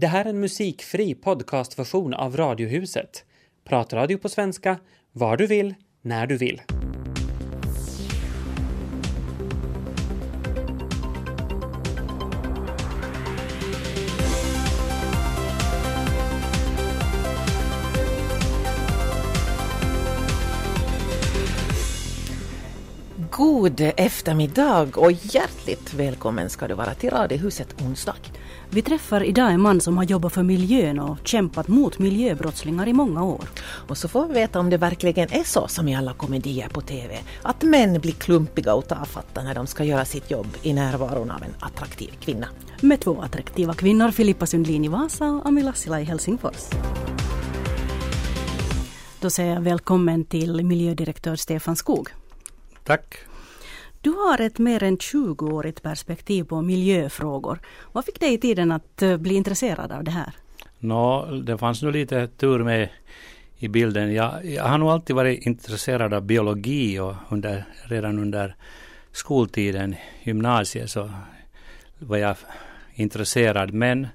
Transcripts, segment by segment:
Det här är en musikfri podcastversion av Radiohuset. Pratradio på svenska, var du vill, när du vill. God eftermiddag och hjärtligt välkommen ska du vara till Radiohuset onsdag. Vi träffar idag en man som har jobbat för miljön och kämpat mot miljöbrottslingar i många år. Och så får vi veta om det verkligen är så som i alla komedier på TV, att män blir klumpiga och tafatta när de ska göra sitt jobb i närvaron av en attraktiv kvinna. Med två attraktiva kvinnor, Filippa Sundlin i Vasa och Ami Lassila i Helsingfors. Då säger jag välkommen till miljödirektör Stefan Skog. Tack. Du har ett mer än 20-årigt perspektiv på miljöfrågor. Vad fick dig i tiden att eh, bli intresserad av det här? Nå, det fanns nog lite tur med i bilden. Jag, jag har nog alltid varit intresserad av biologi och under, redan under skoltiden, gymnasiet, så var jag intresserad. Men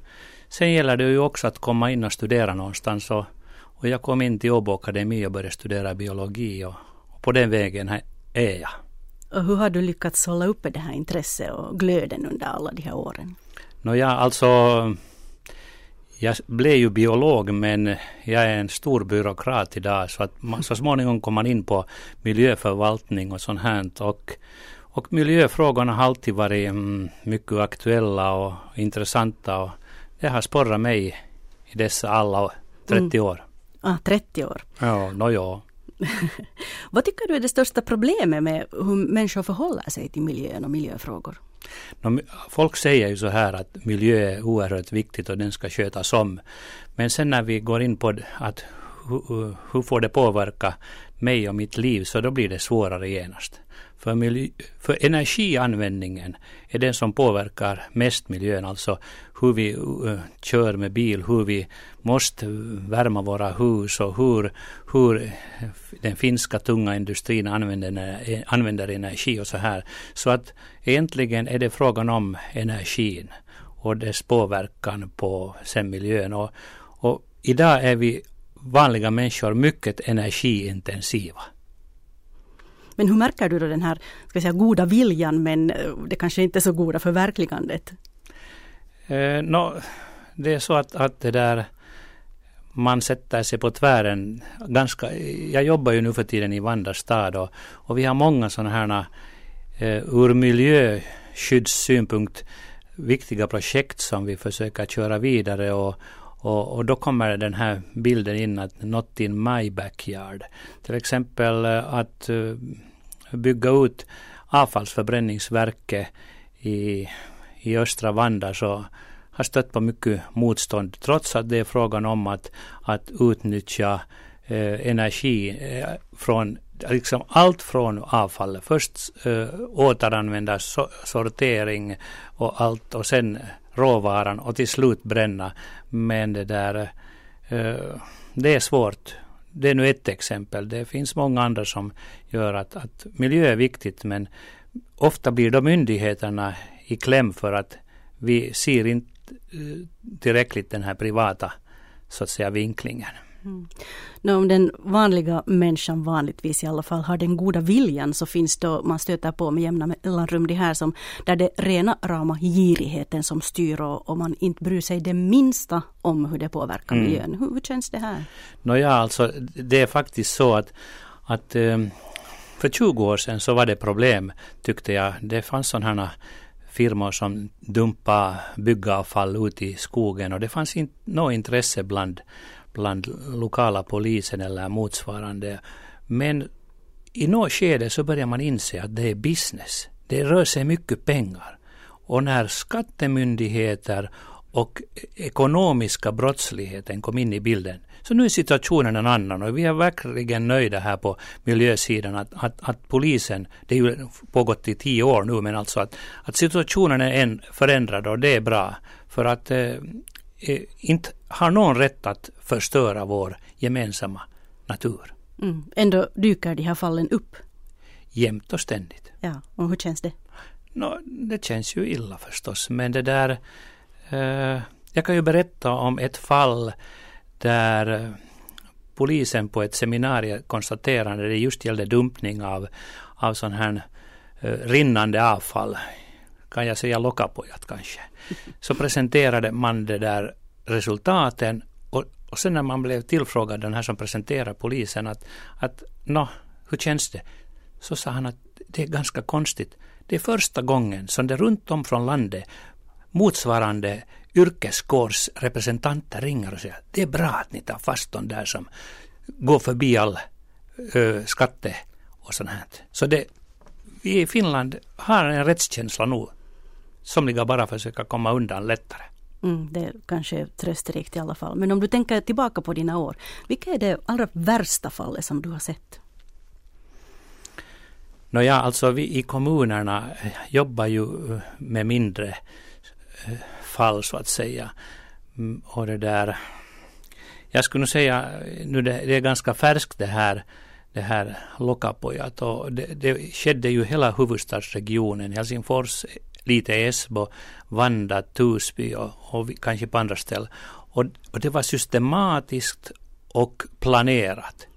sen gäller det ju också att komma in och studera någonstans. Och, och jag kom in till Åbo Akademi och började studera biologi och, och på den vägen är jag. Hur har du lyckats hålla uppe det här intresset och glöden under alla de här åren? Nåja, alltså jag blev ju biolog men jag är en stor byråkrat idag så att man, så småningom kom man in på miljöförvaltning och sånt här och, och miljöfrågorna har alltid varit mm, mycket aktuella och intressanta och det har sporrat mig i dessa alla 30 mm. år. Ah, 30 år. Ja, nåja. Vad tycker du är det största problemet med hur människor förhåller sig till miljön och miljöfrågor? Folk säger ju så här att miljö är oerhört viktigt och den ska skötas om. Men sen när vi går in på att hur, hur får det påverka mig och mitt liv så då blir det svårare genast. För, miljö, för energianvändningen är den som påverkar mest miljön, alltså hur vi uh, kör med bil, hur vi måste värma våra hus och hur, hur den finska tunga industrin använder, använder energi och så här. Så att egentligen är det frågan om energin och dess påverkan på sen miljön. Och, och idag är vi vanliga människor mycket energiintensiva. Men hur märker du då den här ska säga, goda viljan men eh, det kanske inte är så goda förverkligandet? Eh, no, det är så att, att det där man sätter sig på tvären ganska, jag jobbar ju nu för tiden i Vandastad och, och vi har många sådana här eh, ur miljöskyddssynpunkt viktiga projekt som vi försöker köra vidare och, och, och, då kommer den här bilden in att not in my backyard. Till exempel eh, att eh, bygga ut avfallsförbränningsverket i, i östra Vanda så har stött på mycket motstånd trots att det är frågan om att, att utnyttja eh, energi eh, från liksom allt från avfallet. Först eh, återanvända so sortering och allt och sen råvaran och till slut bränna. Men det där, eh, det är svårt. Det är nu ett exempel. Det finns många andra som gör att, att miljö är viktigt men ofta blir då myndigheterna i kläm för att vi ser inte eh, tillräckligt den här privata så att säga vinklingen. Mm. No, om den vanliga människan vanligtvis i alla fall har den goda viljan så finns då, man stöter på med jämna mellanrum det här som där det rena rama girigheten som styr och, och man inte bryr sig det minsta om hur det påverkar mm. miljön. Hur, hur känns det här? Nåja, alltså det är faktiskt så att, att um, för 20 år sedan så var det problem tyckte jag. Det fanns sådana här firmor som dumpade byggavfall ut i skogen och det fanns inte något intresse bland bland lokala polisen eller motsvarande. Men i något skede så börjar man inse att det är business. Det rör sig mycket pengar. Och när skattemyndigheter och ekonomiska brottsligheten kom in i bilden så nu är situationen en annan och vi är verkligen nöjda här på miljösidan att, att, att polisen, det är ju pågått i tio år nu, men alltså att, att situationen är en förändrad och det är bra. För att eh, eh, inte har någon rätt att förstöra vår gemensamma natur. Mm. Ändå dyker de här fallen upp? Jämt och ständigt. Ja, och hur känns det? No, det känns ju illa förstås, men det där... Eh, Jag kan ju berätta om ett fall där eh, polisen på ett seminarium konstaterade det just gällde dumpning av, av sån här uh, rinnande avfall. Kan jag säga lockapojat kanske. Så presenterade man det där resultaten och, och sen när man blev tillfrågad, den här som presenterar polisen, att, att nå, hur känns det? Så sa han att det är ganska konstigt. Det är första gången som det runt om från landet motsvarande yrkeskårsrepresentanter ringer och säger det är bra att ni tar fast de där som går förbi all ö, skatte och sånt här. Så det, vi i Finland har en rättskänsla nu. Somliga bara försöker komma undan lättare. Mm, det är kanske trösterikt i alla fall. Men om du tänker tillbaka på dina år, vilket är det allra värsta fallet som du har sett? Nåja, alltså vi i kommunerna jobbar ju med mindre fall så att säga. Mm, och det där, jag skulle nog säga, nu det, det är ganska färskt det här, det här Lokapojat och det, det skedde ju hela huvudstadsregionen, Helsingfors, lite Esbo, Vanda, Tusby och, och kanske på andra ställen. Och, och det var systematiskt och planerat.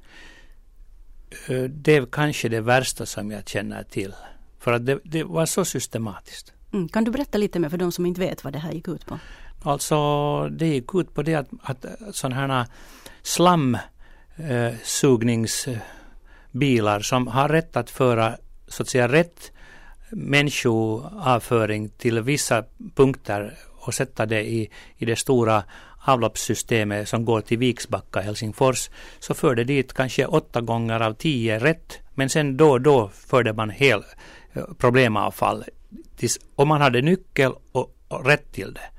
Det är kanske det värsta som jag känner till. För att det, det var så systematiskt. Mm. Kan du berätta lite mer för de som inte vet vad det här gick ut på? Alltså det gick ut på det att, att sådana här slamsugningsbilar som har rätt att föra så att säga rätt människoavföring till vissa punkter och sätta det i, i det stora avloppssystemet som går till Viksbacka, Helsingfors, så förde dit kanske åtta gånger av tio rätt. Men sen då och då förde man hel eh, problemavfall tills, och man hade nyckel och, och rätt till det.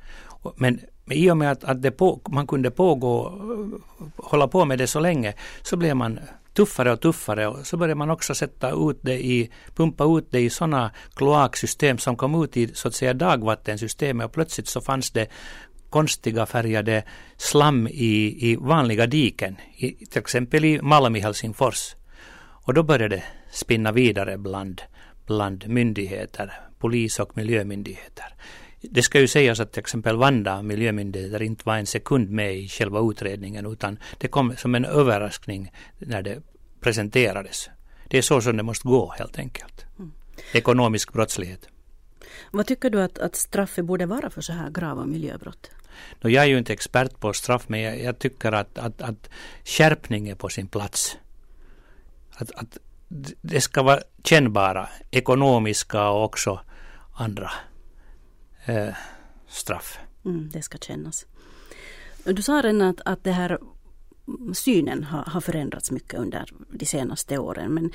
Men, men i och med att, att det på, man kunde pågå, eh, hålla på med det så länge, så blev man tuffare och tuffare och så började man också sätta ut det i, pumpa ut det i sådana kloaksystem som kom ut i så att säga dagvattensystemet och plötsligt så fanns det konstiga färgade slam i, i vanliga diken, i, till exempel i Malm i Helsingfors. Och då började det spinna vidare bland, bland myndigheter, polis och miljömyndigheter. Det ska ju sägas att till exempel Vanda miljömyndigheter inte var en sekund med i själva utredningen utan det kom som en överraskning när det presenterades. Det är så som det måste gå helt enkelt. Mm. Ekonomisk brottslighet. Vad tycker du att, att straffet borde vara för så här grava miljöbrott? No, jag är ju inte expert på straff men jag, jag tycker att, att, att skärpning är på sin plats. Att, att det ska vara kännbara ekonomiska och också andra eh, straff. Mm, det ska kännas. Du sa redan att, att det här synen har, har förändrats mycket under de senaste åren. Men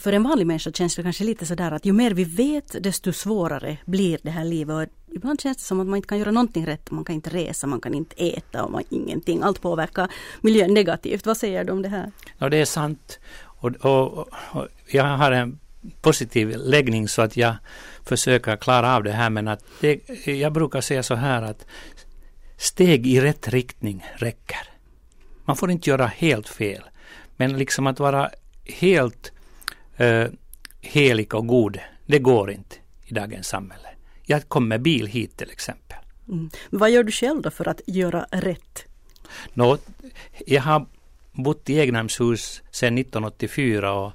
för en vanlig människa känns det kanske lite sådär att ju mer vi vet desto svårare blir det här livet. Och ibland känns det som att man inte kan göra någonting rätt. Man kan inte resa, man kan inte äta och man, ingenting. Allt påverkar miljön negativt. Vad säger du om det här? Ja, det är sant. Och, och, och jag har en positiv läggning så att jag försöker klara av det här. Men att det, jag brukar säga så här att steg i rätt riktning räcker. Man får inte göra helt fel. Men liksom att vara helt uh, helig och god, det går inte i dagens samhälle. Jag kom med bil hit till exempel. Mm. Vad gör du själv då för att göra rätt? Nå, jag har bott i egnahemshus sedan 1984 och,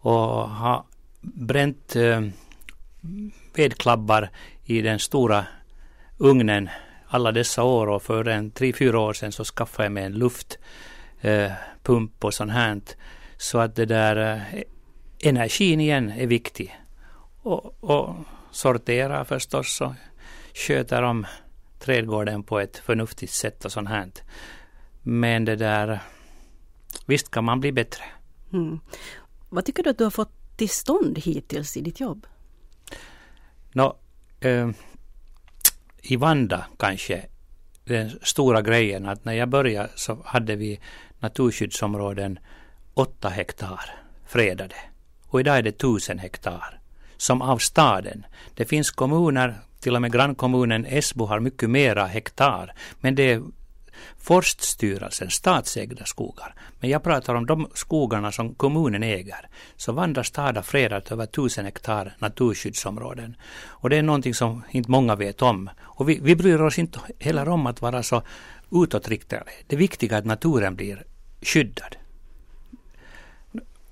och har bränt eh, vedklabbar i den stora ugnen alla dessa år och för en tre, fyra år sedan så skaffade jag mig en luftpump eh, och sånt här. Så att det där eh, energin igen är viktig. Och, och sortera förstås och sköter om trädgården på ett förnuftigt sätt och sånt här. Men det där, visst kan man bli bättre. Mm. Vad tycker du att du har fått till stånd hittills i ditt jobb? Nå, eh, I Vanda kanske den stora grejen att när jag började så hade vi naturskyddsområden 8 hektar fredade. Och idag är det 1000 hektar. Som av staden. Det finns kommuner, till och med grannkommunen Esbo har mycket mera hektar. Men det är Forststyrelsen, statsägda skogar. Men jag pratar om de skogarna som kommunen äger. Så vandrar, stad har fredat över tusen hektar naturskyddsområden. Och det är någonting som inte många vet om. Och vi, vi bryr oss inte heller om att vara så utåtriktade. Det viktiga är att naturen blir skyddad.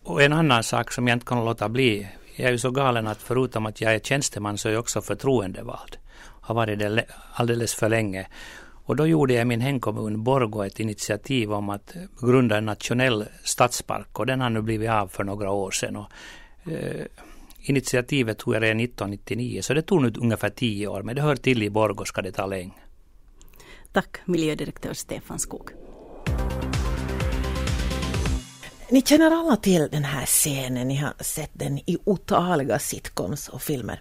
Och en annan sak som jag inte kan låta bli. Jag är ju så galen att förutom att jag är tjänsteman så är jag också förtroendevald. Har varit det alldeles för länge. Och då gjorde jag i min hemkommun Borgå ett initiativ om att grunda en nationell stadspark och den har nu blivit av för några år sedan. Och, eh, initiativet tog jag redan 1999 så det tog nu ungefär tio år men det hör till i Borgå ska det ta länge. Tack miljödirektör Stefan Skog. Ni känner alla till den här scenen, ni har sett den i otaliga sitcoms och filmer.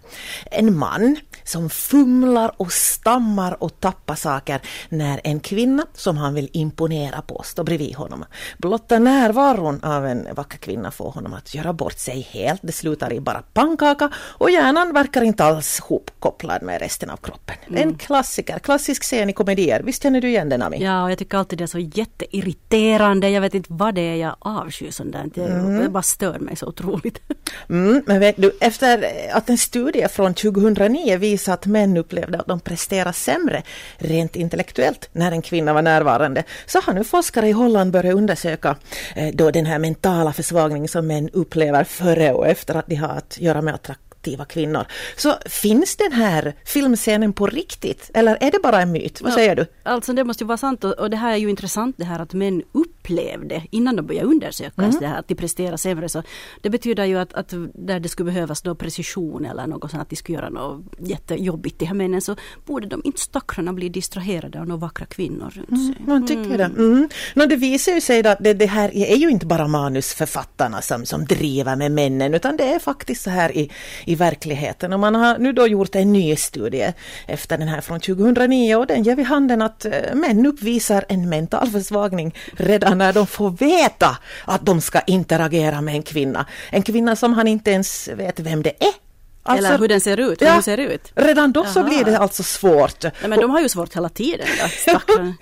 En man som fumlar och stammar och tappar saker när en kvinna som han vill imponera på står bredvid honom. Blotta närvaron av en vacker kvinna får honom att göra bort sig helt. Det slutar i bara pannkaka och hjärnan verkar inte alls hopkopplad med resten av kroppen. Mm. En klassiker, klassisk scen i komedier. Visst känner du igen den Ami? Ja, och jag tycker alltid det är så jätteirriterande. Jag vet inte vad det är jag avskyr avsky sånt där. Det, mm. det bara stör mig så otroligt. Mm, men vet du, efter att en studie från 2009 visar att män upplevde att de presterar sämre rent intellektuellt när en kvinna var närvarande, så har nu forskare i Holland börjat undersöka eh, då den här mentala försvagning som män upplever före och efter att de har att göra med att aktiva kvinnor. Så finns den här filmscenen på riktigt eller är det bara en myt? Vad säger du? Alltså det måste ju vara sant och, det här är ju intressant det här att män upplevde innan de började undersöka mm. det här att de presterar sämre. Så det betyder ju att, att där det skulle behövas då precision eller något sånt att de skulle göra något jättejobbigt de här männen så borde de inte stackarna bli distraherade av några vackra kvinnor runt mm, sig. Mm, man tycker mm. det. Mm. No, det visar ju sig att det, det, här är ju inte bara manusförfattarna som, som driver med männen utan det är faktiskt så här i, i verkligheten. Och man har nu då gjort en ny studie efter den här från 2009 och den ger vid handen att eh, män uppvisar en mental försvagning redan när de får veta att de ska interagera med en kvinna. En kvinna som han inte ens vet vem det är Alltså, Eller hur den ser ut, hur ja, ser ut. Redan då Jaha. så blir det alltså svårt. Nej, men de har ju svårt hela tiden. Då,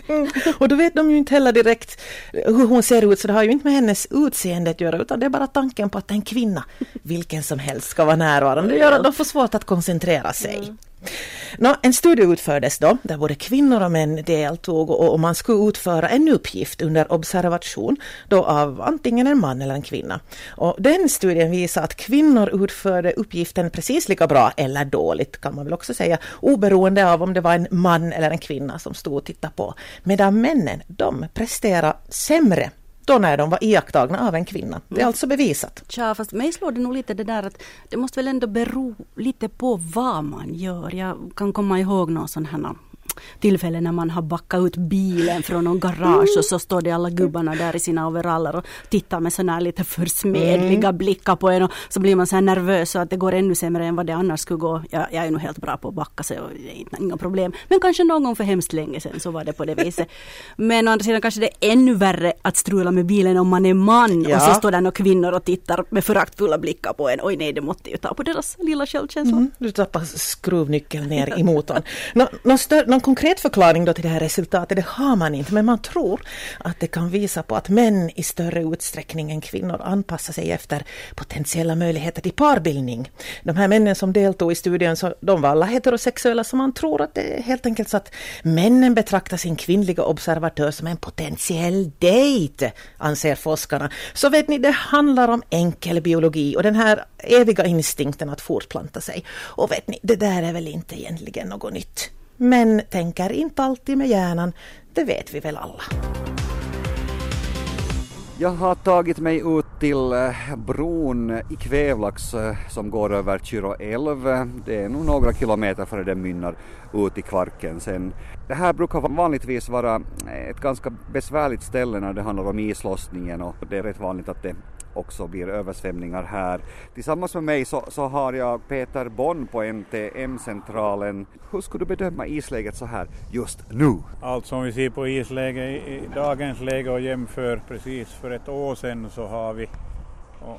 och då vet de ju inte heller direkt hur hon ser ut, så det har ju inte med hennes utseende att göra, utan det är bara tanken på att en kvinna, vilken som helst, ska vara närvarande. Det gör att de får svårt att koncentrera sig. Mm. Nå, en studie utfördes då, där både kvinnor och män deltog och, man skulle utföra en uppgift under observation då av antingen en man eller en kvinna. Och den studien visar att kvinnor utförde uppgiften precis lika bra eller dåligt kan man väl också säga, oberoende av om det var en man eller en kvinna som stod och tittade på. Medan männen, de presterade sämre då när de var iakttagna av en kvinna. Det är mm. alltså bevisat. Ja, fast mig slår det nog lite det där att det måste väl ändå bero lite på vad man gör. Jag kan komma ihåg någon sån här tillfälle när man har backat ut bilen från någon garage och så står det alla gubbarna där i sina overaller och tittar med sådana här lite försmedliga mm. blickar på en och så blir man så här nervös så att det går ännu sämre än vad det annars skulle gå. Jag, jag är nog helt bra på att backa så det är inga problem. Men kanske någon gång för hemskt länge sedan så var det på det viset. Men å andra sidan kanske det är ännu värre att strula med bilen om man är man ja. och så står det några kvinnor och tittar med föraktfulla blickar på en. Oj nej, det måste ju ta på deras lilla självkänsla. Mm. Du tappar skruvnyckeln ner i motorn. Nå, någon, större, någon konkret förklaring då till det här resultatet, det har man inte, men man tror att det kan visa på att män i större utsträckning än kvinnor anpassar sig efter potentiella möjligheter till parbildning. De här männen som deltog i studien, så de var alla heterosexuella, så man tror att det är helt enkelt så att männen betraktar sin kvinnliga observatör som en potentiell dejt, anser forskarna. Så vet ni, det handlar om enkel biologi och den här eviga instinkten att fortplanta sig. Och vet ni, det där är väl inte egentligen något nytt. Men tänker inte alltid med hjärnan, det vet vi väl alla. Jag har tagit mig ut till eh, bron i Kvävlax eh, som går över Kyrå älv. Det är nog några kilometer före den mynnar ut i Kvarken sen. Det här brukar vanligtvis vara eh, ett ganska besvärligt ställe när det handlar om islossningen och det är rätt vanligt att det också blir översvämningar här. Tillsammans med mig så, så har jag Peter Bonn på MTM-centralen. Hur skulle du bedöma isläget så här just nu? Alltså om vi ser på isläget i, i dagens läge och jämför precis för ett år sedan så har vi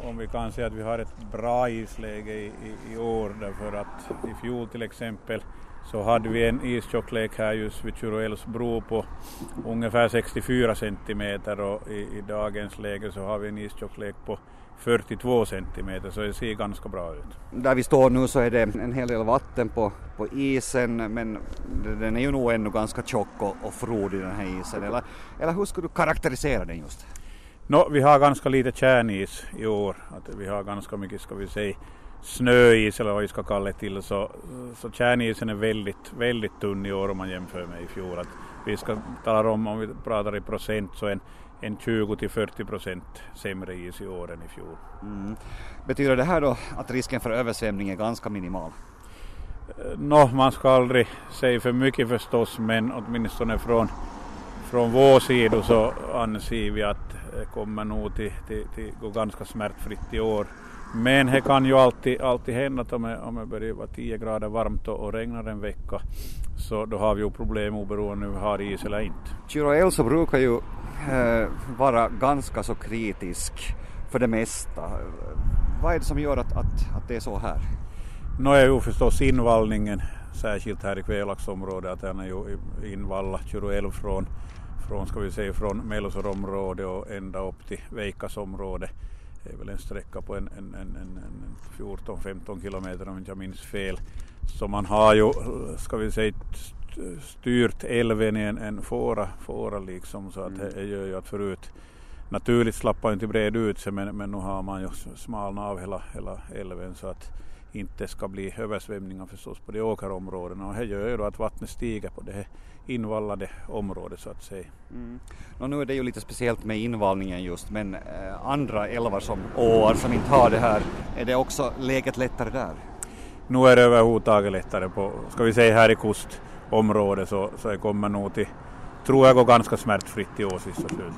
om vi kan säga att vi har ett bra isläge i, i, i år därför att i fjol till exempel så hade vi en istjocklek här just vid Tjuroälvsbro på ungefär 64 centimeter och i, i dagens läge så har vi en istjocklek på 42 centimeter så det ser ganska bra ut. Där vi står nu så är det en hel del vatten på, på isen men den är ju nog ännu ganska tjock och, och frodig den här isen. Eller, eller hur skulle du karaktärisera den just? No, vi har ganska lite kärnis i år. Att vi har ganska mycket, ska vi säga, snöis eller vad vi ska kalla det till. Så, så kärnisen är väldigt, väldigt tunn i år om man jämför med i fjol. Att vi ska tala om, om vi pratar i procent, så en, en 20 till 40 procent sämre is i år än i fjol. Mm. Betyder det här då att risken för översvämning är ganska minimal? Nå, no, man ska aldrig säga för mycket förstås, men åtminstone från, från vår sida så anser vi att det kommer nog till, till, till gå ganska smärtfritt i år. Men det kan ju alltid, alltid hända att om om det börjar vara 10 grader varmt och, och regnar en vecka så då har vi ju problem oberoende om vi har is eller inte. Kyro så brukar ju eh, vara ganska så kritisk för det mesta. Vad är det som gör att, att, att det är så här? Nå är ju förstås invallningen, särskilt här i Kvelaxområdet, att den är ju invallad Kyro från, från, ska vi säga, från Melsorområdet och ända upp till Veikasområdet. Det är väl en sträcka på en, en, en, en 14-15 kilometer om inte jag minns fel. Så man har ju, ska vi säga, styrt älven i en, en fåra, fåra liksom så att mm. det gör ju att förut naturligt slapp man inte bred ut sig men, men nu har man ju smalnat av hela, hela älven så att inte ska bli översvämningar förstås på de åkerområdena och det gör ju då att vattnet stiger på det invallade området så att säga. Mm. Och nu är det ju lite speciellt med invallningen just men eh, andra älvar som åar som inte har det här, är det också läget lättare där? Nu är det överhuvudtaget lättare på, ska vi säga här i kustområdet så, så det kommer nog till, tror jag går ganska smärtfritt i år sista slutligen.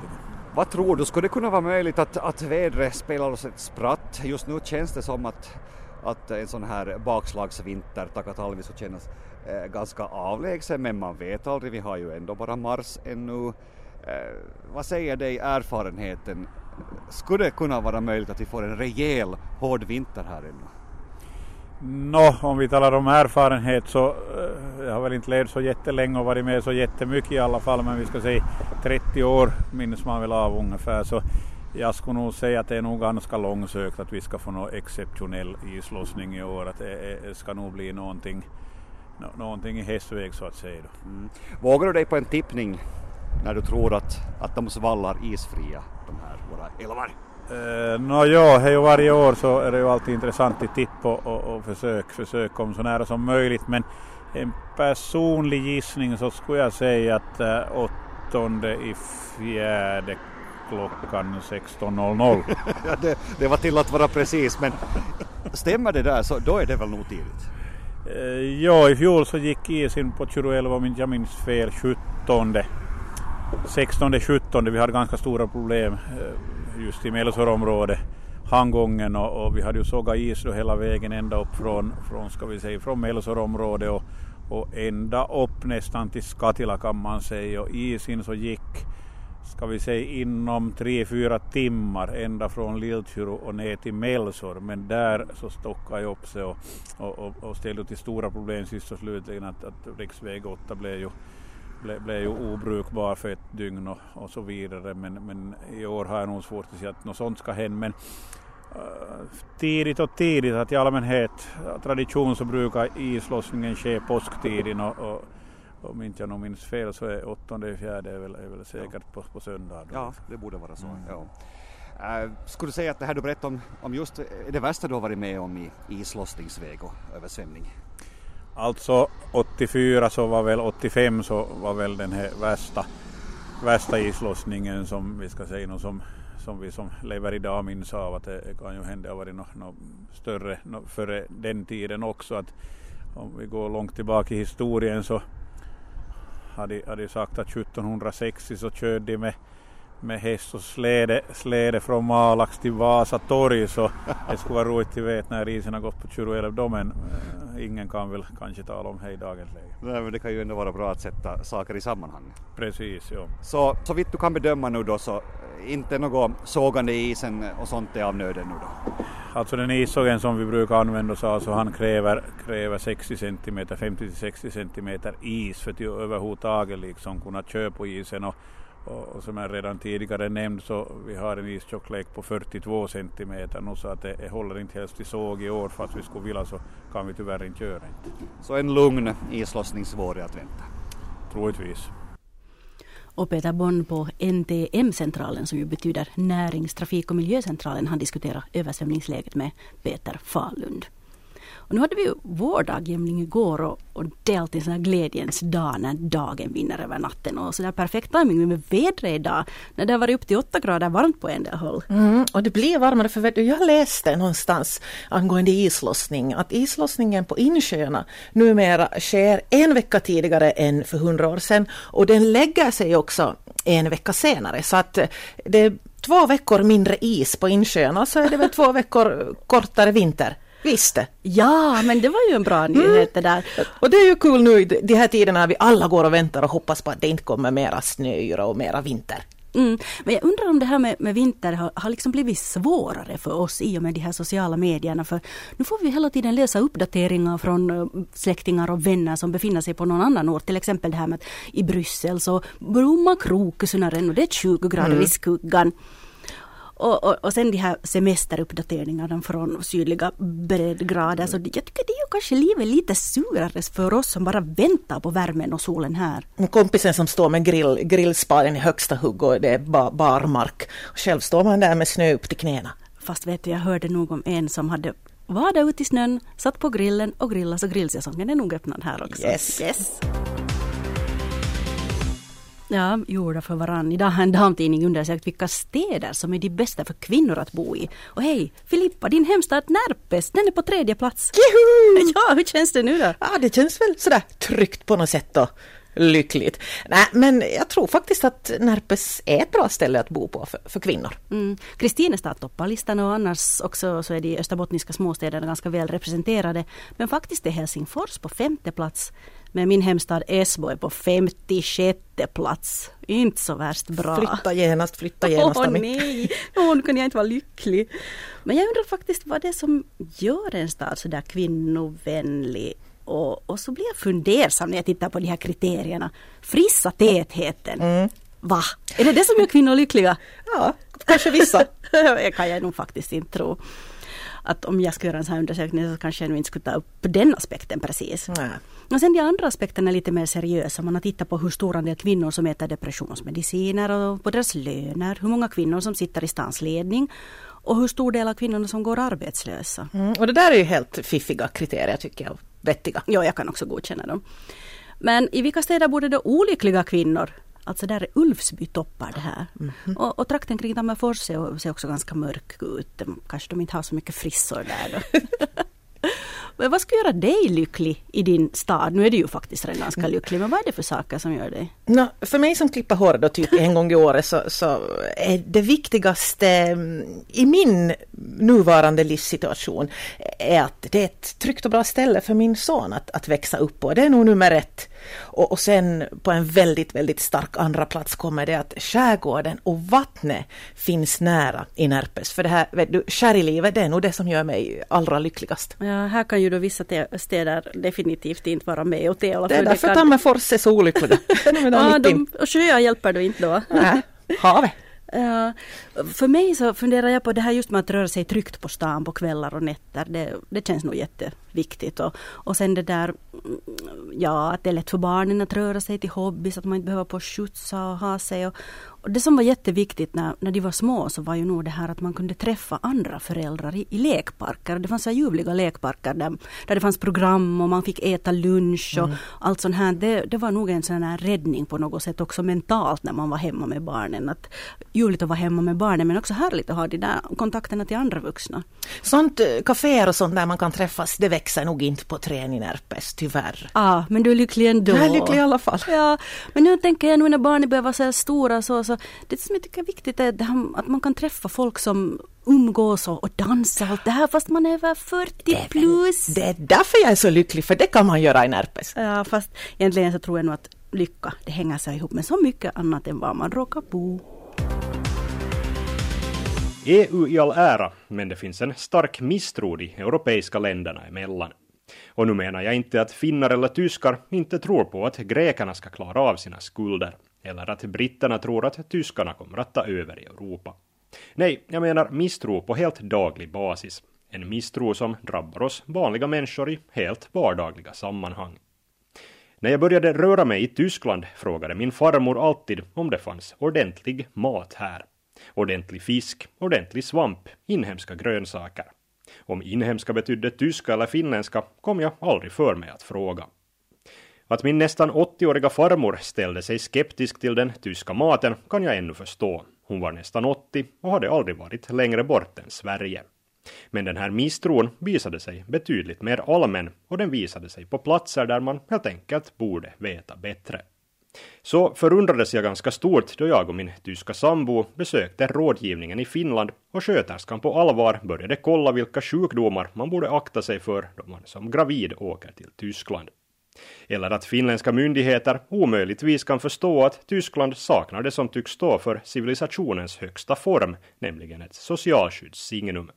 Vad tror du, skulle det kunna vara möjligt att, att vädret spelar oss ett spratt? Just nu känns det som att, att en sån här bakslagsvinter, Takatalvi, så känns eh, Eh, ganska avlägsen men man vet aldrig, vi har ju ändå bara mars ännu. Eh, vad säger dig erfarenheten? Skulle det kunna vara möjligt att vi får en rejäl hård vinter här ännu? Nå, no, om vi talar om erfarenhet så eh, jag har väl inte levt så jättelänge och varit med så jättemycket i alla fall men vi ska säga 30 år minns man väl av ungefär så jag skulle nog säga att det är nog ganska långsökt att vi ska få någon exceptionell islossning i år att det, det ska nog bli någonting någonting i hästväg så att säga. Mm. Vågar du dig på en tippning när du tror att, att de svallar isfria, de här våra älvar? Uh, Nå ja, hej varje år så är det ju alltid intressant i tipp och, och, och försök, försök komma så nära som möjligt men en personlig gissning så skulle jag säga att uh, åttonde i fjärde klockan 16.00. ja, det, det var till att vara precis men stämmer det där så då är det väl nog tidigt? Eh, ja, i fjol så gick isen på 2011 om inte jag minns fel 17. 16, 17. Vi hade ganska stora problem eh, just i Melsårområdet handgången och, och, vi hade ju sågat is då hela vägen ända upp från, från ska vi säga, från Melsårområdet och, och ända upp nästan till Skatila kan man säga och isen så gick ska vi säga inom 3-4 timmar ända från Lilltjuro och ner till Melsor. Men där så stockade jag upp sig och, och, och, och ställde till stora problem sist och slutligen att, att riksväg 8 blev ju, blev, blev ju obrukbar för ett dygn och, och så vidare. Men, men i år har jag nog svårt att se att något sånt ska hända. Men uh, tidigt och tidigt att i allmänhet tradition så brukar islossningen ske påsktiden och, och om inte jag minns fel så är åttonde fjärde är väl, är väl säkert ja. på, på söndag. Då. Ja, det borde vara så. Mm. Ja. Uh, skulle du säga att det här du berättade om, om just är det värsta du har varit med om i islossningsväg och översvämning? Alltså 84 så var väl 85 så var väl den här värsta, värsta islossningen som vi ska säga som, som vi som lever idag minns av att det kan ju hända har varit något, något större något före den tiden också att om vi går långt tillbaka i historien så hade, hade sagt att 1760 så körde de med, med häst och släde, släde från Malax till Vasa torg så det skulle vara roligt att veta när isen har gått på 2011 då men äh, ingen kan väl kanske tala om det i dagens läge. Nej, men det kan ju ändå vara bra att sätta saker i sammanhang. Precis, ja. Så, så vitt du kan bedöma nu då så inte något sågande i isen och sånt är av nöden nu då? Alltså den issågen som vi brukar använda oss av så han kräver, kräver 60 cm, 50-60 cm is för att överhuvudtaget liksom kunna köra på isen och, och, och, som jag redan tidigare nämnt så vi har en istjocklek på 42 cm nu så att det, det håller inte helst i såg i år fast vi skulle vilja så kan vi tyvärr inte göra det. Så en lugn islossningsvår är att vänta? Troligtvis och Peter Bonn på NTM-centralen som ju betyder Närings-, trafik och miljöcentralen. Han diskuterar översvämningsläget med Peter Falund. Och nu hade vi ju vårdagjämning igår och, och delt en sån här glädjens dag när dagen vinner över natten. Och så där perfekt timing med vädret idag när det har varit upp till 8 grader varmt på en del håll. Mm, och det blir varmare för jag läste någonstans angående islossning att islossningen på insjöarna numera sker en vecka tidigare än för hundra år sedan och den lägger sig också en vecka senare så att eh, det är två veckor mindre is på insjöarna så är det väl två veckor kortare vinter. Visst Ja, men det var ju en bra mm. nyhet det där. Och det är ju kul cool nu de här tiderna när vi alla går och väntar och hoppas på att det inte kommer mera snöyra och mera vinter. Mm. Men jag undrar om det här med, med vinter har, har liksom blivit svårare för oss i och med de här sociala medierna. För nu får vi hela tiden läsa uppdateringar från uh, släktingar och vänner som befinner sig på någon annan ort. Till exempel det här med att i Bryssel så blommar krokusarna och det är 20 grader mm. i skuggan. Och, och, och sen de här semesteruppdateringarna från sydliga breddgrader. Så jag tycker det gör kanske livet lite surare för oss som bara väntar på värmen och solen här. Kompisen som står med grill, grillsparen i högsta hugg och det är bar, barmark. Själv står man där med snö upp till knäna. Fast vet du, jag hörde nog om en som hade var där ute i snön, satt på grillen och grillade så grillsäsongen är nog öppnad här också. Yes. yes. Ja, gjorda för varann. Idag har en damtidning undersökt vilka städer som är de bästa för kvinnor att bo i. Och hej, Filippa, din hemstad Närpes, den är på tredje plats. Juhu! Ja, hur känns det nu då? Ja, det känns väl sådär tryggt på något sätt då lyckligt. Nej, men jag tror faktiskt att Närpes är ett bra ställe att bo på för, för kvinnor. Mm. Kristinestad toppar listan och annars också så är de österbottniska småstäderna ganska väl representerade. Men faktiskt är Helsingfors på femte plats. Men min hemstad Esbo är på 56 plats. Inte så värst bra. Flytta genast, flytta genast. Åh oh, nej, nu kan jag inte vara lycklig. Men jag undrar faktiskt vad det är som gör en stad så där kvinnovänlig och, och så blir jag fundersam när jag tittar på de här kriterierna. Frissa tätheten. Mm. Va? Är det det som gör kvinnor lyckliga? Ja, kanske vissa. det kan jag nog faktiskt inte tro. Att om jag skulle göra en sån här undersökning så kanske jag inte skulle ta upp den aspekten precis. Nej. Och sen de andra aspekterna är lite mer seriösa. Man har tittat på hur stor andel kvinnor som äter depressionsmediciner och på deras löner. Hur många kvinnor som sitter i stansledning och hur stor del av kvinnorna som går arbetslösa. Mm, och det där är ju helt fiffiga kriterier tycker jag vettiga. Ja, jag kan också godkänna dem. Men i vilka städer bor det då olyckliga kvinnor? Alltså där är Ulfsby toppar det här. Mm -hmm. och, och trakten kring Tammerfors ser, ser också ganska mörk ut. Kanske de inte har så mycket frissor där då. Men vad skulle göra dig lycklig i din stad? Nu är du ju faktiskt redan ganska mm. lycklig, men vad är det för saker som gör dig? No, för mig som klipper hår då typ en gång i året så, så är det viktigaste mm, i min nuvarande livssituation är att det är ett tryggt och bra ställe för min son att, att växa upp på. Det är nog nummer ett. Och, och sen på en väldigt, väldigt stark andra plats kommer det att skärgården och vattnet finns nära i Närpes. För det här, vet du, skärlivet det är nog det som gör mig allra lyckligast. Ja, här kan ju då vissa städer definitivt inte vara med och tävla. Det är därför kan... Tammerfors är så olyckliga. ja, de, och sjöar hjälper då inte då? Nej, havet. Uh, för mig så funderar jag på det här just med att röra sig tryggt på stan på kvällar och nätter. Det, det känns nog jätteviktigt. Och, och sen det där, mm, ja att det är lätt för barnen att röra sig till hobbys, att man inte behöver på skjutsa och ha sig. Och, och det som var jätteviktigt när, när de var små så var ju nog det här att man kunde träffa andra föräldrar i, i lekparker. Det fanns så ljuvliga lekparker där, där det fanns program och man fick äta lunch och mm. allt sånt här. Det, det var nog en sån här räddning på något sätt också mentalt när man var hemma med barnen. Att, ljuvligt att vara hemma med barnen men också härligt att ha de där kontakterna till andra vuxna. Sånt eh, kaféer och sånt där man kan träffas det växer nog inte på träd i Närpes tyvärr. Ja ah, men du är lycklig ändå. Jag är lycklig i alla fall. Ja, men nu tänker jag nu när barnen börjar vara så här stora så, så det som jag tycker är viktigt är att man kan träffa folk som umgås och, och dansa och allt det här fast man är över 40 det, plus. Det är därför jag är så lycklig för det kan man göra i Närpes. Ja fast egentligen så tror jag nog att lycka det hänger sig ihop med så mycket annat än var man råkar bo. EU i all ära, men det finns en stark misstro de europeiska länderna emellan. Och nu menar jag inte att finnar eller tyskar inte tror på att grekerna ska klara av sina skulder, eller att britterna tror att tyskarna kommer att ta över i Europa. Nej, jag menar misstro på helt daglig basis. En misstro som drabbar oss vanliga människor i helt vardagliga sammanhang. När jag började röra mig i Tyskland frågade min farmor alltid om det fanns ordentlig mat här. Ordentlig fisk, ordentlig svamp, inhemska grönsaker. Om inhemska betydde tyska eller finländska kom jag aldrig för mig att fråga. Att min nästan 80-åriga farmor ställde sig skeptisk till den tyska maten kan jag ännu förstå. Hon var nästan 80 och hade aldrig varit längre bort än Sverige. Men den här misstron visade sig betydligt mer allmän och den visade sig på platser där man helt enkelt borde veta bättre. Så förundrades jag ganska stort då jag och min tyska sambo besökte rådgivningen i Finland och sköterskan på allvar började kolla vilka sjukdomar man borde akta sig för då man som gravid åker till Tyskland. Eller att finländska myndigheter omöjligtvis kan förstå att Tyskland saknar det som tycks stå för civilisationens högsta form, nämligen ett socialskyddssignum.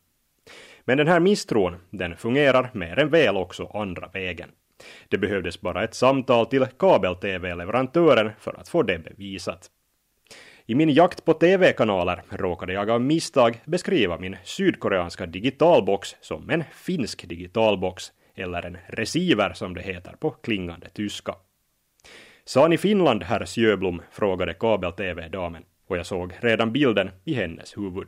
Men den här misstron, den fungerar mer än väl också andra vägen. Det behövdes bara ett samtal till kabel-tv-leverantören för att få det bevisat. I min jakt på tv-kanaler råkade jag av misstag beskriva min sydkoreanska digitalbox som en finsk digitalbox, eller en receiver som det heter på klingande tyska. Sa ni Finland, herr Sjöblom? frågade kabel-tv-damen, och jag såg redan bilden i hennes huvud.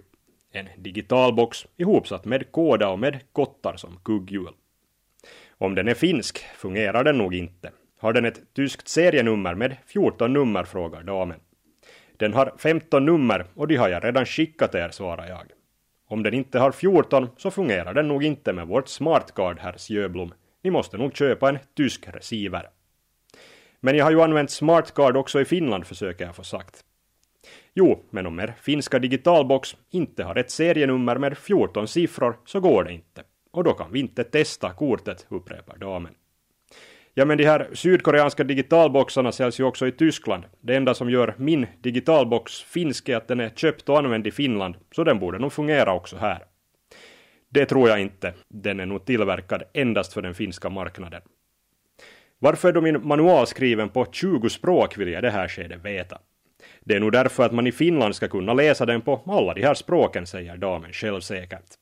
En digitalbox ihopsatt med kåda och med kottar som kugghjul. Om den är finsk fungerar den nog inte. Har den ett tyskt serienummer med 14 nummer, frågar damen. Den har 15 nummer och de har jag redan skickat er, svarar jag. Om den inte har 14 så fungerar den nog inte med vårt smartcard, herr Sjöblom. Ni måste nog köpa en tysk receiver. Men jag har ju använt smartcard också i Finland, försöker jag få sagt. Jo, men om er finska digitalbox inte har ett serienummer med 14 siffror så går det inte. Och då kan vi inte testa kortet, upprepar damen. Ja, men de här sydkoreanska digitalboxarna säljs ju också i Tyskland. Det enda som gör min digitalbox finsk är att den är köpt och använd i Finland, så den borde nog fungera också här. Det tror jag inte. Den är nog tillverkad endast för den finska marknaden. Varför är då min manual skriven på 20 språk vill jag i det här skedet veta. Det är nog därför att man i Finland ska kunna läsa den på alla de här språken, säger damen självsäkert.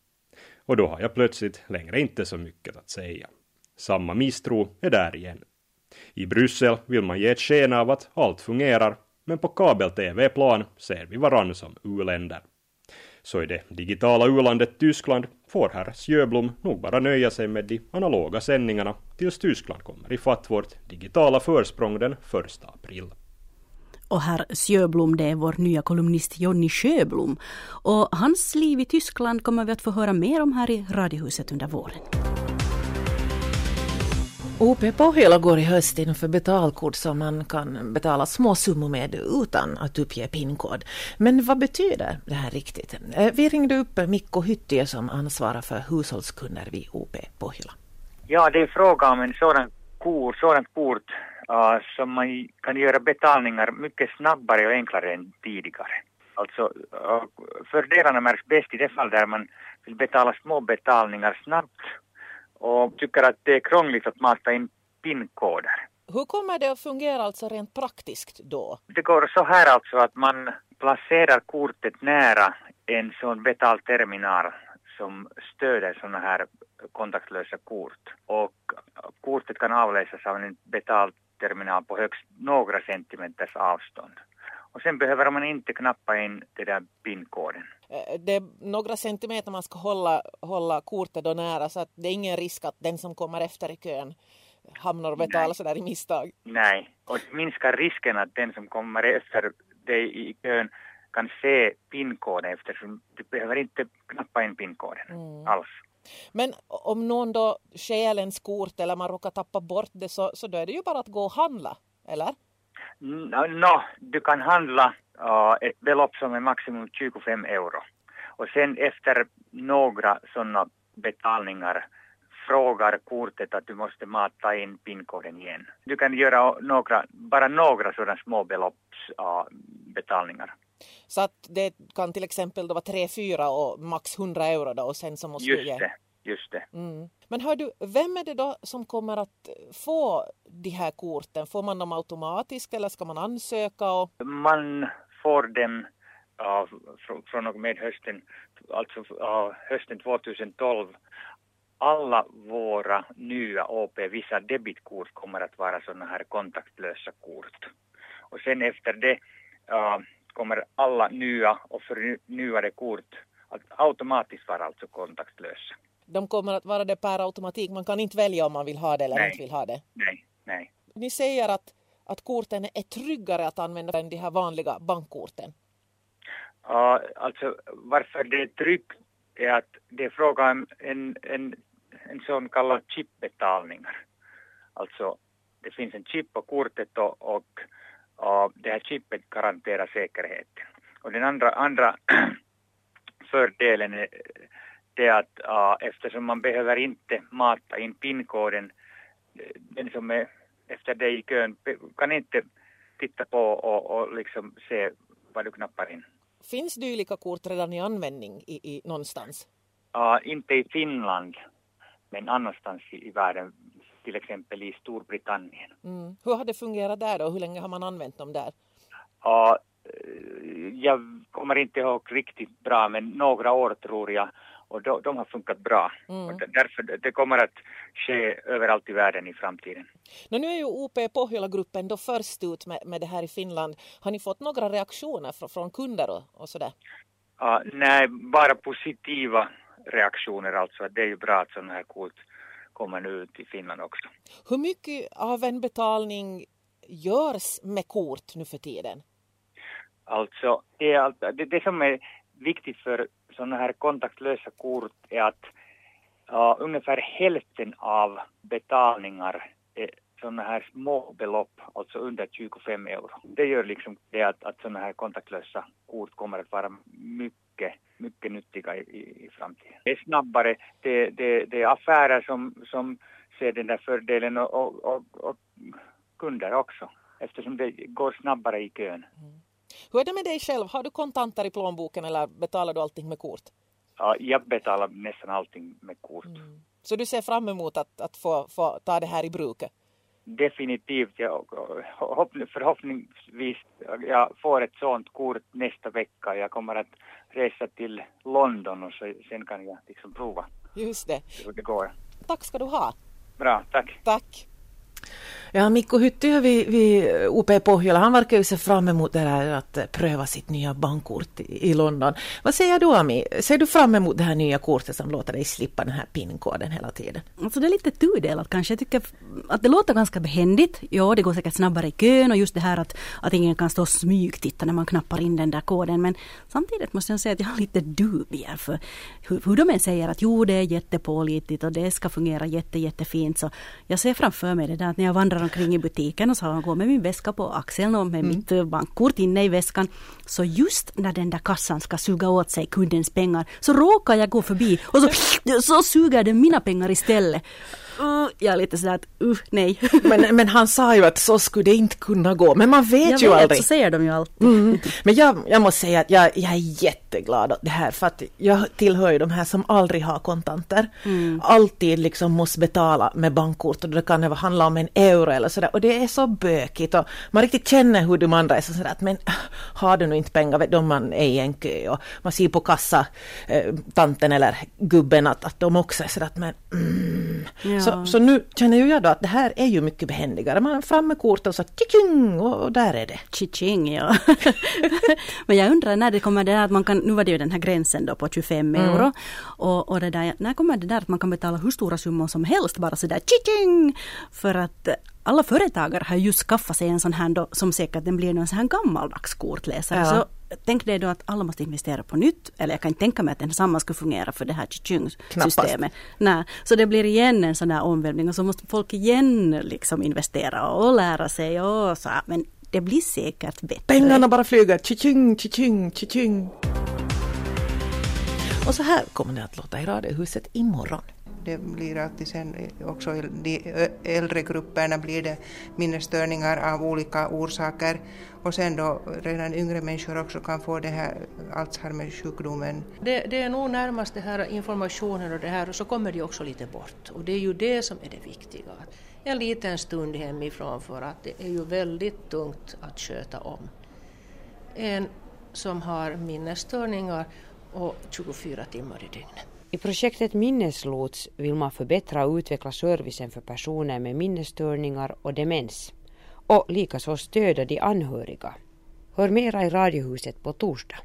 Och då har jag plötsligt längre inte så mycket att säga. Samma misstro är där igen. I Bryssel vill man ge ett sken av att allt fungerar, men på kabel-tv-plan ser vi varann som uländer. Så i det digitala ulandet Tyskland får herr Sjöblom nog bara nöja sig med de analoga sändningarna tills Tyskland kommer ifatt vårt digitala försprång den 1 april. Och herr Sjöblom, det är vår nya kolumnist Jonny Sjöblom. Och hans liv i Tyskland kommer vi att få höra mer om här i Radiohuset under våren. OP Pohjola går i höst in för betalkort som man kan betala små summor med utan att uppge pinkod. Men vad betyder det här riktigt? Eh, vi ringde upp Mikko Hyttiö som ansvarar för hushållskunder vid OP Pohjola. Ja, det är fråga om en sådan kort, sådant kort uh, som man kan göra betalningar mycket snabbare och enklare än tidigare. Alltså uh, fördelarna märks bäst i det fall där man vill betala små betalningar snabbt och tycker att det är krångligt att mata in PIN-koder. Hur kommer det att fungera alltså rent praktiskt då? Det går så här alltså att man placerar kortet nära en sån betalterminal som stöder sådana här kontaktlösa kort. Och kortet kan avläsas av en betalterminal på högst några centimeters avstånd. Och sen behöver man inte knappa in den där PIN-koden. Eh, det är några centimeter man ska hålla, hålla kortet då nära så att det är ingen risk att den som kommer efter i kön hamnar och betalar sådär i misstag. Nej, och det minskar risken att den som kommer efter dig i kön kan se PIN-koden eftersom du behöver inte knappa in PIN-koden mm. alls. Men om någon då stjäl ens kort eller man råkar tappa bort det så, så då är det ju bara att gå och handla, eller? Mm, nå, no, du kan handla uh, ett belopp som är maximum 25 euro. Och sen efter några sådana betalningar frågar kortet att du måste mata in pinkoden igen. Du kan göra några, bara några sådana små beloppsbetalningar. uh, betalningar. Så att det kan till exempel då vara 3, 4 och max 100 euro då och sen så måste Just du ge. det, just det. Mm. Men hör du, vem är det då som kommer att få de här korten? Får man dem automatiskt eller ska man ansöka? Och... Man får dem uh, från, från och med hösten, alltså uh, hösten 2012. Alla våra nya OP, vissa debitkort kommer att vara sådana här kontaktlösa kort. Och sen efter det uh, kommer alla nya och förnyade kort att automatiskt vara alltså kontaktlösa. De kommer att vara det per automatik, man kan inte välja om man vill ha det eller Nej. inte vill ha det. Nej, nej. Ni säger att, att korten är tryggare att använda än de här vanliga bankkorten. Uh, alltså varför det är tryggt är att det är fråga om en, en, en sån kallad chipbetalningar. Alltså det finns en chip på kortet och, och, och det här chippet garanterar säkerheten. Och den andra, andra fördelen är det att uh, eftersom man behöver inte mata in pinkoden, den som är efter dig i kön kan inte titta på och, och liksom se vad du knappar in. Finns dylika kort redan i användning i, i någonstans? Uh, inte i Finland, men annanstans i, i världen, till exempel i Storbritannien. Mm. Hur har det fungerat där då? Hur länge har man använt dem där? Uh, jag kommer inte ihåg riktigt bra, men några år tror jag. Och de, de har funkat bra. Mm. Och därför det kommer att ske överallt i världen i framtiden. No, nu är ju OP Pohjola-gruppen då först ut med, med det här i Finland. Har ni fått några reaktioner från, från kunder och, och sådär? Uh, nej, bara positiva reaktioner alltså. Det är ju bra att sådana här kort kommer nu ut i Finland också. Hur mycket av en betalning görs med kort nu för tiden? Alltså, det, är allt, det, det som är viktigt för sådana här kontaktlösa kort är att uh, ungefär hälften av betalningar är sådana här små belopp, alltså under 25 euro. Det gör liksom det att, att sådana här kontaktlösa kort kommer att vara mycket, mycket nyttiga i, i, i framtiden. Det är snabbare, det, det, det är affärer som, som ser den där fördelen och, och, och, och kunder också, eftersom det går snabbare i kön. Mm. Hur är det med dig själv? Har du kontanter i plånboken eller betalar du allting med kort? Ja, jag betalar nästan allting med kort. Mm. Så du ser fram emot att, att få, få ta det här i bruket? Definitivt. Jag, hopp, förhoppningsvis jag får ett sånt kort nästa vecka. Jag kommer att resa till London och så, sen kan jag liksom prova Just det. hur det går. Tack ska du ha. Bra, tack. Tack. Ja, Mikko Hyttö vid, vid OP eh, Pohjola, han verkar ju se fram emot det här att eh, pröva sitt nya bankkort i, i London. Vad säger du Ami? Ser du fram emot det här nya kortet som låter dig slippa den här pinkoden hela tiden? Alltså det är lite tudelat kanske. Jag tycker att det låter ganska behändigt. Ja, det går säkert snabbare i kön och just det här att, att ingen kan stå och smygtitta när man knappar in den där koden. Men samtidigt måste jag säga att jag har lite dubier för hur, hur de än säger att jo, det är jättepålitligt och det ska fungera jätte, jättefint. Så jag ser framför mig det där att när jag vandrar omkring i butiken och så jag går med min väska på axeln och med mm. mitt bankkort inne i väskan. Så just när den där kassan ska suga åt sig kundens pengar så råkar jag gå förbi och så, så suger den mina pengar istället. Uh, jag är lite sådär att uh, nej. Men, men han sa ju att så skulle det inte kunna gå. Men man vet jag ju vet, aldrig. så säger de ju alltid. Mm. Men jag, jag måste säga att jag, jag är jätteglad åt det här för att jag tillhör ju de här som aldrig har kontanter. Mm. Alltid liksom måste betala med bankkort och det kan handla om en euro eller sådär och det är så bökigt och man riktigt känner hur de andra är så sådär att men har du nu inte pengar vet om man är i en kö och man ser på kassa eh, tanten eller gubben att, att de också är sådär att men mm. Ja. så, så nu känner ju jag då att det här är ju mycket behändigare. Man är fram med kortet och så tjing och, och där är det. Chiching, ja. Men jag undrar när det kommer det där att man kan, nu var det ju den här gränsen då på 25 Mm. euro. Och, och det där, när kommer det där att man kan betala hur stora summor som helst bara sådär chiching? För att alla företagare har just skaffat sig en sån här då, som säkert den blir någon sån här gammaldags kortläsare. Ja. Så tänk dig då att alla måste investera på nytt. Eller jag kan inte tänka mig att den samma skulle fungera för det här chiching-systemet. Nej, så det blir igen en sån här omvälvning och så måste folk igen liksom investera och lära sig och så. Men det blir säkert bättre. Pengarna bara flyger, tjing, tjing, tjing. Och så här kommer det att låta i Radiohuset imorgon. det blir alltid sen också i de äldre grupperna blir det minnesstörningar av olika orsaker och sen då redan yngre människor också kan få det här Alzheimer-sjukdomen. Det, det, är nog närmast det här informationen och det här och så kommer de också lite bort och det är ju det som är det viktiga. En liten stund hemifrån för att det är ju väldigt tungt att sköta om. En som har minnesstörningar och 24 timmar i dygnet. I projektet Minneslots vill man förbättra och utveckla servicen för personer med minnesstörningar och demens och likaså stödja de anhöriga. Hör mera i Radiohuset på torsdag.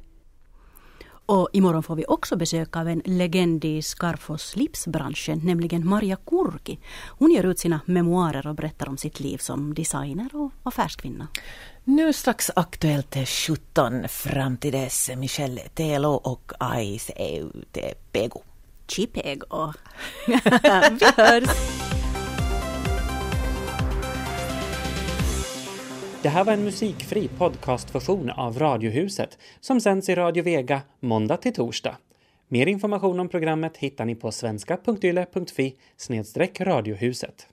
Och imorgon får vi också besök av en legend i Skarfos slipsbranschen, nämligen Maria Kurki. Hon ger ut sina memoarer och berättar om sitt liv som designer och affärskvinna. Nu strax aktuellt till 17 fram till dess Michelle Telo och Ais ute Pego. Chipego. vi hörs! Det här var en musikfri podcastversion av Radiohuset som sänds i Radio Vega måndag till torsdag. Mer information om programmet hittar ni på svenska.yle.fi radiohuset.